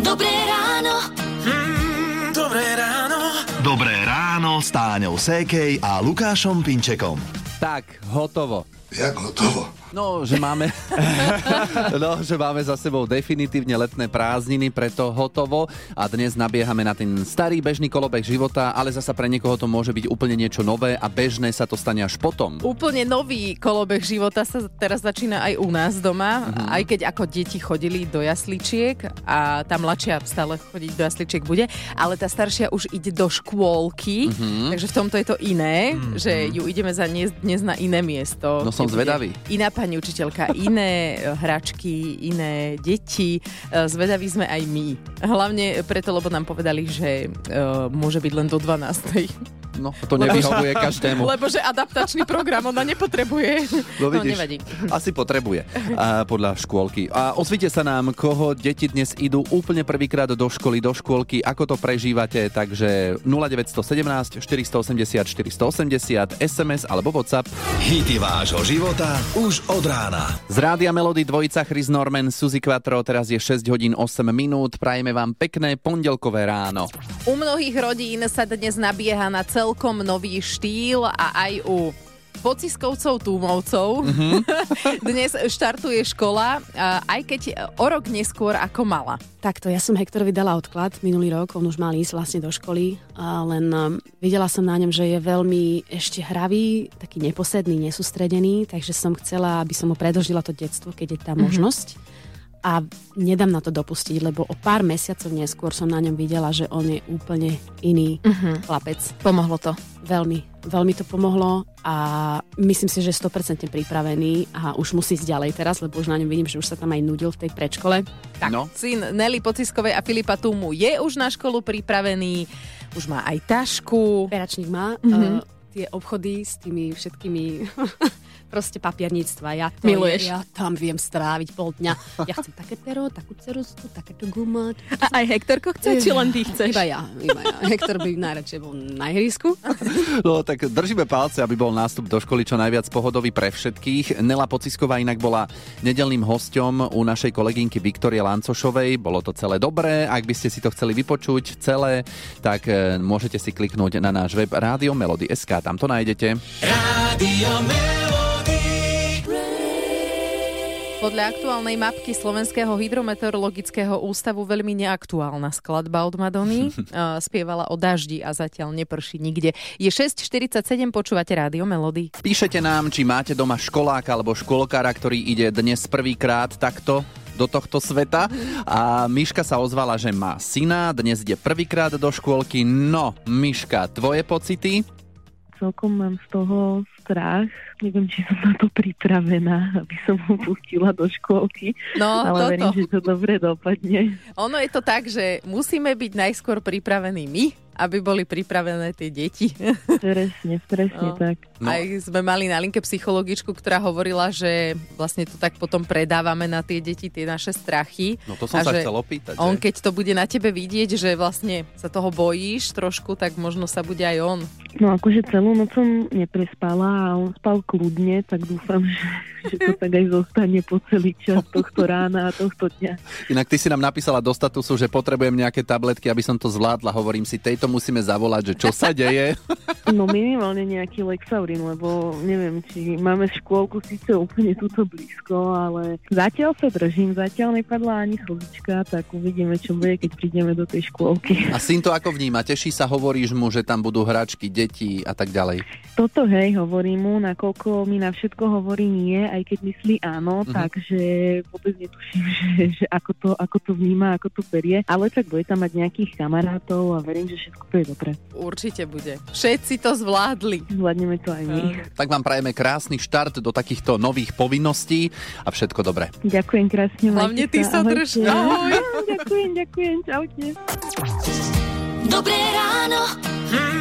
Dobré ráno. Mm, dobré ráno. Dobré ráno s Táňou Sékej a Lukášom Pinčekom. Tak, hotovo. Jak hotovo? No, že máme, no, že máme za sebou definitívne letné prázdniny, preto hotovo a dnes nabiehame na ten starý bežný kolobeh života, ale zasa pre niekoho to môže byť úplne niečo nové a bežné sa to stane až potom. Úplne nový kolobeh života sa teraz začína aj u nás doma, uh-huh. aj keď ako deti chodili do jasličiek a tá mladšia stále chodiť do jasličiek bude, ale tá staršia už ide do škôlky, uh-huh. takže v tomto je to iné, uh-huh. že ju ideme zaniesť dnes na iné miesto. No som zvedavý. Iná pani učiteľka, iné hračky, iné deti. Eh, zvedaví sme aj my. Hlavne preto, lebo nám povedali, že uh, môže byť len do 12. No, to nevyhovuje každému. Lebo že adaptačný program ona nepotrebuje. No, vidíš, no nevadí. Asi potrebuje, a, podľa škôlky. A ozvite sa nám, koho deti dnes idú úplne prvýkrát do školy, do škôlky, ako to prežívate, takže 0917 480 480 SMS alebo WhatsApp. Hity vášho života už od rána. Z Rádia Melody dvojica Chris Norman, Suzy Quattro, teraz je 6 hodín 8 minút, prajeme vám pekné pondelkové ráno. U mnohých rodín sa dnes nabieha na celé celkom nový štýl a aj u pociskovcov, túmovcov. Mm-hmm. Dnes štartuje škola, aj keď o rok neskôr ako mala. Takto, ja som Hektorovi dala odklad minulý rok, on už mal ísť vlastne do školy, len videla som na ňom, že je veľmi ešte hravý, taký neposedný, nesústredený, takže som chcela, aby som mu predlžila to detstvo, keď je tá mm-hmm. možnosť a nedám na to dopustiť, lebo o pár mesiacov neskôr som na ňom videla, že on je úplne iný uh-huh. chlapec. Pomohlo to? Veľmi, veľmi to pomohlo a myslím si, že je 100% pripravený a už musí ísť ďalej teraz, lebo už na ňom vidím, že už sa tam aj nudil v tej predškole. Tak, no. syn Nelly Pociskovej a Filipa Tumu je už na školu pripravený, už má aj tašku. Peračník má. Uh-huh. Uh, tie obchody s tými všetkými proste papierníctva. Ja, to, Miluješ. Ja, tam viem stráviť pol dňa. Ja chcem také pero, takú cerustu, takéto guma. A aj Hektorko chce, či len ty chceš? Iba ja, iba ja. Hektor by najradšej bol na ihrisku. No tak držíme palce, aby bol nástup do školy čo najviac pohodový pre všetkých. Nela Pocisková inak bola nedelným hosťom u našej kolegynky Viktorie Lancošovej. Bolo to celé dobré. Ak by ste si to chceli vypočuť celé, tak e, môžete si kliknúť na náš web Rádio Melody SK. Tam to nájdete. Rádio Melody. Podľa aktuálnej mapky Slovenského hydrometeorologického ústavu veľmi neaktuálna skladba od Madony. Spievala o daždi a zatiaľ neprší nikde. Je 6.47, počúvate rádio Melody. Píšete nám, či máte doma školáka alebo školkára, ktorý ide dnes prvýkrát takto do tohto sveta. A Miška sa ozvala, že má syna, dnes ide prvýkrát do škôlky. No, Miška, tvoje pocity? Celkom mám z toho strach. Neviem, či som na to pripravená, aby som ho pustila do škôlky. No, ale toto. verím, že to dobre dopadne. Ono je to tak, že musíme byť najskôr pripravení my, aby boli pripravené tie deti. Presne, presne no. tak. No. Aj sme mali na linke psychologičku, ktorá hovorila, že vlastne to tak potom predávame na tie deti, tie naše strachy. No to som a sa chcel opýtať. On že? keď to bude na tebe vidieť, že vlastne sa toho bojíš trošku, tak možno sa bude aj on. No akože celú noc som neprespala a on spal kľudne, tak dúfam, že, že to tak aj zostane po celý čas tohto rána a tohto dňa. Inak ty si nám napísala do statusu, že potrebujem nejaké tabletky, aby som to zvládla. Hovorím si, tejto musíme zavolať, že čo sa deje. No minimálne nejaký Lexaurin, lebo neviem, či máme škôlku síce úplne túto blízko, ale zatiaľ sa držím, zatiaľ nepadla ani slzička, tak uvidíme, čo bude, keď prídeme do tej škôlky. A syn to ako vníma? Teší sa, hovoríš mu, že tam budú hračky, deti a tak ďalej? Toto hej, hovorím mu, nakoľko mi na všetko hovorí nie, aj keď myslí áno, uh-huh. takže vôbec netuším, že, že ako, to, ako to vníma, ako to berie, ale tak bude tam mať nejakých kamarátov a verím, že všetko bude dobre. Určite bude. Všetci to zvládli. Zvládneme to aj my. Tak vám prajeme krásny štart do takýchto nových povinností a všetko dobré. Ďakujem krásne. Hlavne ty sa drž. Ahoj. ďakujem, ďakujem. Čaute. Dobré ráno. Mm,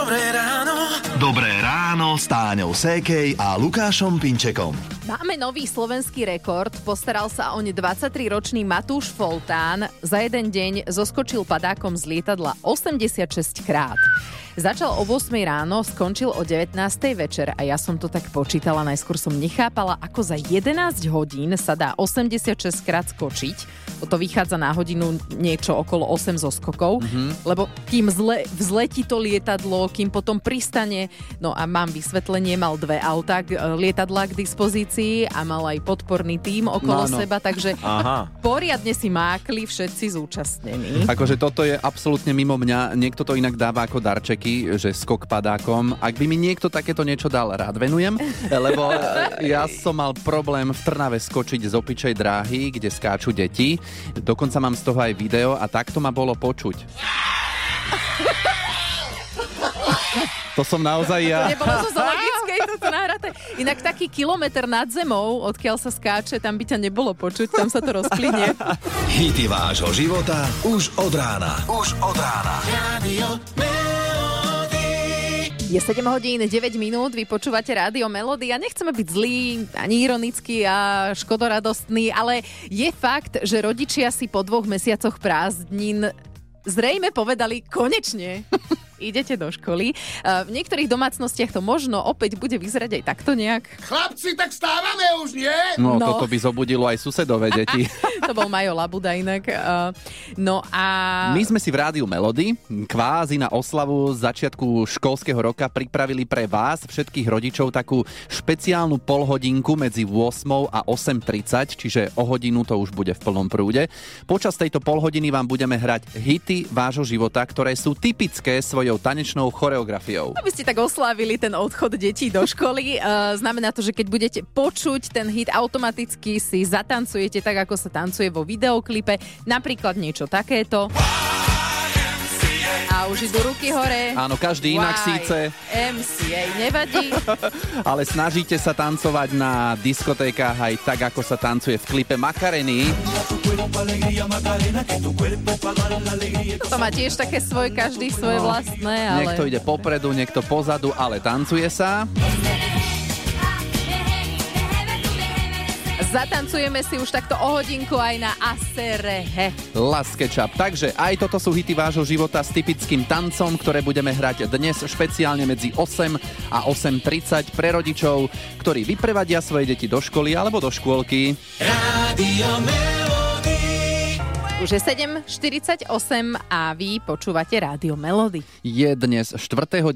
dobré ráno. Dobré ráno s Táňou Sékej a Lukášom Pinčekom. Máme nový slovenský rekord. Postaral sa oň 23-ročný Matúš Foltán. Za jeden deň zoskočil padákom z lietadla 86 krát. Začal o 8 ráno, skončil o 19 večer a ja som to tak počítala, najskôr som nechápala, ako za 11 hodín sa dá 86 krát skočiť. To vychádza na hodinu niečo okolo 8 zo skokov, mm-hmm. lebo kým zle, vzletí to lietadlo, kým potom pristane, no a mám vysvetlenie, mal dve autá, k- lietadla k dispozícii a mal aj podporný tím okolo No, áno. seba, takže Aha. poriadne si mákli všetci zúčastnení. Akože toto je absolútne mimo mňa. Niekto to inak dáva ako darčeky, že skok padákom. Ak by mi niekto takéto niečo dal, rád venujem, lebo e, ja som mal problém v Trnave skočiť z opičej dráhy, kde skáču deti. Dokonca mám z toho aj video a takto ma bolo počuť. To som naozaj ja. Nebolo to toto nahraté. Inak taký kilometr nad zemou, odkiaľ sa skáče, tam by ťa nebolo počuť, tam sa to rozplynie. Hity vášho života už od rána. Už od rána. Radio. Je 7 hodín 9 minút, vy počúvate rádio Melody a nechceme byť zlí, ani ironický a škodoradostný, ale je fakt, že rodičia si po dvoch mesiacoch prázdnin zrejme povedali konečne. Idete do školy. Uh, V niektorých domácnostiach to možno opäť bude vyzerať aj takto nejak. Chlapci, tak stávame už, nie? No, No. toto by zobudilo aj susedové deti. To bol Majo Labuda inak. Uh, No a... My sme si v rádiu Melody kvázi na oslavu začiatku školského roka pripravili pre vás, všetkých rodičov, takú špeciálnu polhodinku medzi 8 a 8.30, čiže o hodinu to už bude v plnom prúde. Počas tejto polhodiny vám budeme hrať hity vášho života, ktoré sú typické svojou tanečnou choreografiou. Aby ste tak oslávili ten odchod detí do školy, uh, znamená to, že keď budete počuť ten hit, automaticky si zatancujete tak, ako sa tancuje vo videoklipe. Napríklad niečo takéto. A už idú ruky hore. Áno, každý inak Why? síce, MCA nevadí. ale snažíte sa tancovať na diskotékach aj tak, ako sa tancuje v klipe Makareny. To má tiež také svoje, každý svoje vlastné, ale... Niekto ide popredu, niekto pozadu, ale tancuje sa. Zatancujeme si už takto o hodinku aj na Aserehe. Las Ketchup. Takže aj toto sú hity vášho života s typickým tancom, ktoré budeme hrať dnes špeciálne medzi 8 a 8.30 pre rodičov, ktorí vyprevadia svoje deti do školy alebo do škôlky. Radio Melody. Už je 7.48 a vy počúvate Rádio Melody. Je dnes 4.9.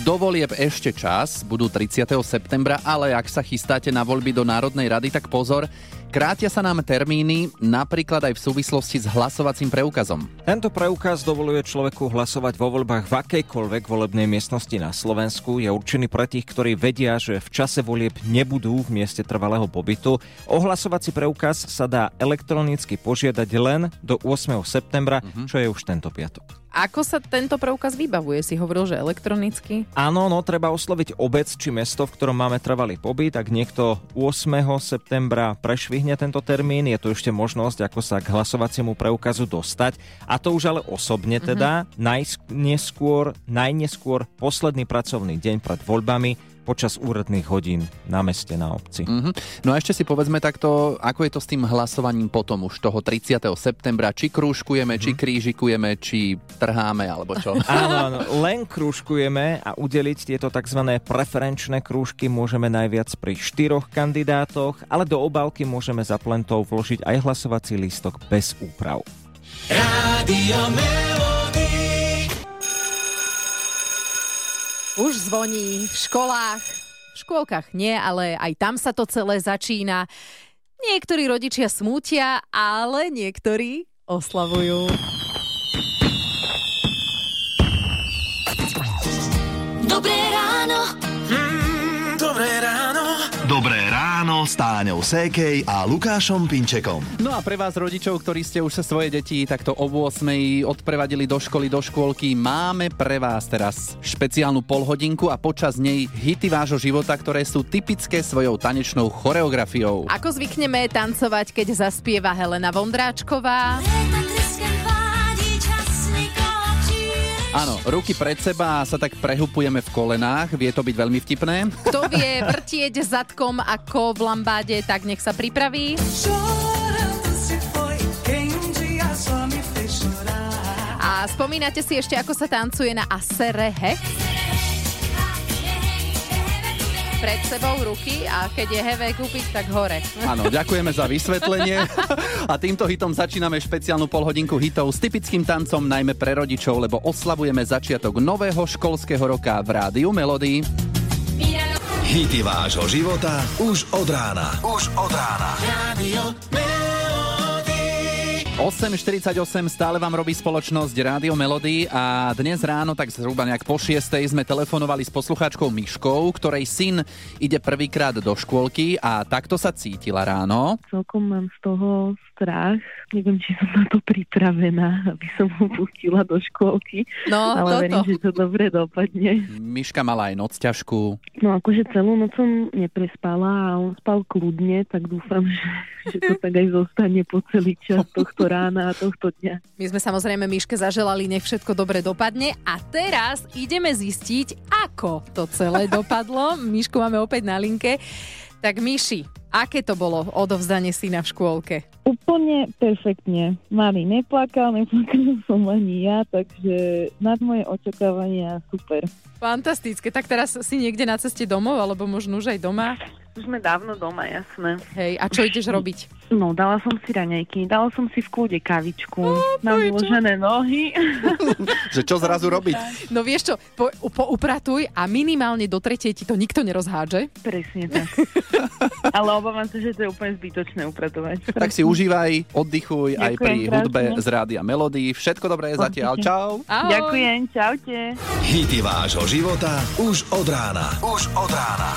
Do volieb ešte čas, budú 30. septembra, ale ak sa chystáte na voľby do Národnej rady, tak pozor, krátia sa nám termíny, napríklad aj v súvislosti s hlasovacím preukazom. Tento preukaz dovoluje človeku hlasovať vo voľbách v akejkoľvek volebnej miestnosti na Slovensku. Je určený pre tých, ktorí vedia, že v čase volieb nebudú v mieste trvalého pobytu. O hlasovací preukaz sa dá elektronicky požiadať len do 8. septembra, čo je už tento piatok. Ako sa tento preukaz vybavuje? Si hovoril, že elektronicky? Áno, no treba osloviť obec či mesto, v ktorom máme trvalý pobyt. Ak niekto 8. septembra prešvihne tento termín, je tu ešte možnosť, ako sa k hlasovaciemu preukazu dostať. A to už ale osobne teda, mm-hmm. najneskôr, najneskôr posledný pracovný deň pred voľbami počas úradných hodín na meste, na obci. Mhm. No a ešte si povedzme takto, ako je to s tým hlasovaním potom už toho 30. septembra, či krúžkujeme, či krížikujeme, či trháme, alebo čo. Áno, áno, len krúžkujeme a udeliť tieto tzv. preferenčné krúžky môžeme najviac pri štyroch kandidátoch, ale do obálky môžeme za plentov vložiť aj hlasovací lístok bez úprav. Radio Melody. Už zvoní v školách. V škôlkach nie, ale aj tam sa to celé začína. Niektorí rodičia smútia, ale niektorí oslavujú. Táňou Sékej a Lukášom Pinčekom. No a pre vás rodičov, ktorí ste už sa svoje deti takto o 8 odprevadili do školy, do škôlky, máme pre vás teraz špeciálnu polhodinku a počas nej hity vášho života, ktoré sú typické svojou tanečnou choreografiou. Ako zvykneme tancovať, keď zaspieva Helena Vondráčková? Áno, ruky pred seba a sa tak prehupujeme v kolenách, vie to byť veľmi vtipné. Kto vie vrtieť zadkom ako v lambáde, tak nech sa pripraví. A A spomínate si ešte, ako sa tancuje na Aserehe? Pred sebou ruky a keď je hevé kúpiť, tak hore. Áno, ďakujeme za vysvetlenie. A týmto hitom začíname špeciálnu polhodinku hitov s typickým tancom najmä pre rodičov, lebo oslavujeme začiatok nového školského roka v Rádiu Melody. Hity vášho života už od rána. Už od rána. Radio Melody. 8.48 stále vám robí spoločnosť Rádio Melody a dnes ráno, tak zhruba nejak po 6. sme telefonovali s poslucháčkou Myškou, ktorej syn ide prvýkrát do škôlky a takto sa cítila ráno. Celkom mám z toho strach. Neviem, či som na to pripravená, aby som ho pustila do škôlky. No, ale toto. verím, že to dobre dopadne. Myška mala aj noc ťažkú. No akože celú noc som neprespala a on spal kľudne, tak dúfam, že, že to tak aj zostane po celý čas tohto rána a tohto dňa. My sme samozrejme Miške zaželali, nech všetko dobre dopadne a teraz ideme zistiť, ako to celé dopadlo. Mišku máme opäť na linke. Tak Miši, aké to bolo odovzdanie syna v škôlke? Úplne perfektne. Mali neplakal, neplakal som ani ja, takže nad moje očakávania super. Fantastické. Tak teraz si niekde na ceste domov, alebo možno už aj doma? Už sme dávno doma, jasné. Hej, a čo ideš robiť? No, dala som si raňajky, dala som si v kľude kavičku, na Pojčo. vyložené nohy. Že čo zrazu robiť? No vieš čo, po, po, upratuj a minimálne do tretej ti to nikto nerozhádže. Presne tak. Ale obávam sa, že to je úplne zbytočné upratovať. Tak si užívaj, oddychuj aj pri Ďakujem hudbe krásne. z Rádia Melody. Všetko dobré zatiaľ. Čau. Ahoj. Ďakujem, čaute. Hity vášho života už od rána. Už od rána.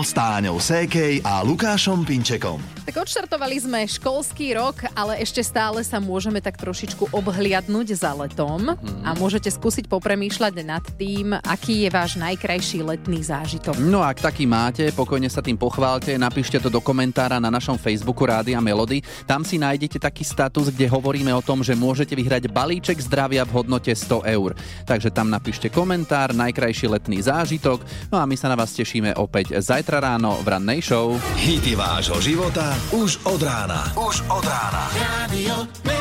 Ráno s Táňou Sékej a Lukášom Pinčekom. Tak odštartovali sme školský rok, ale ešte stále sa môžeme tak trošičku obhliadnúť za letom a môžete skúsiť popremýšľať nad tým, aký je váš najkrajší letný zážitok. No ak taký máte, pokojne sa tým pochválte, napíšte to do komentára na našom Facebooku Rádia Melody. Tam si nájdete taký status, kde hovoríme o tom, že môžete vyhrať balíček zdravia v hodnote 100 eur. Takže tam napíšte komentár, najkrajší letný zážitok. No a my sa na vás tešíme opäť zajtra ráno v rannej show. Hity vášho života už od rána. Už od rána. Radio.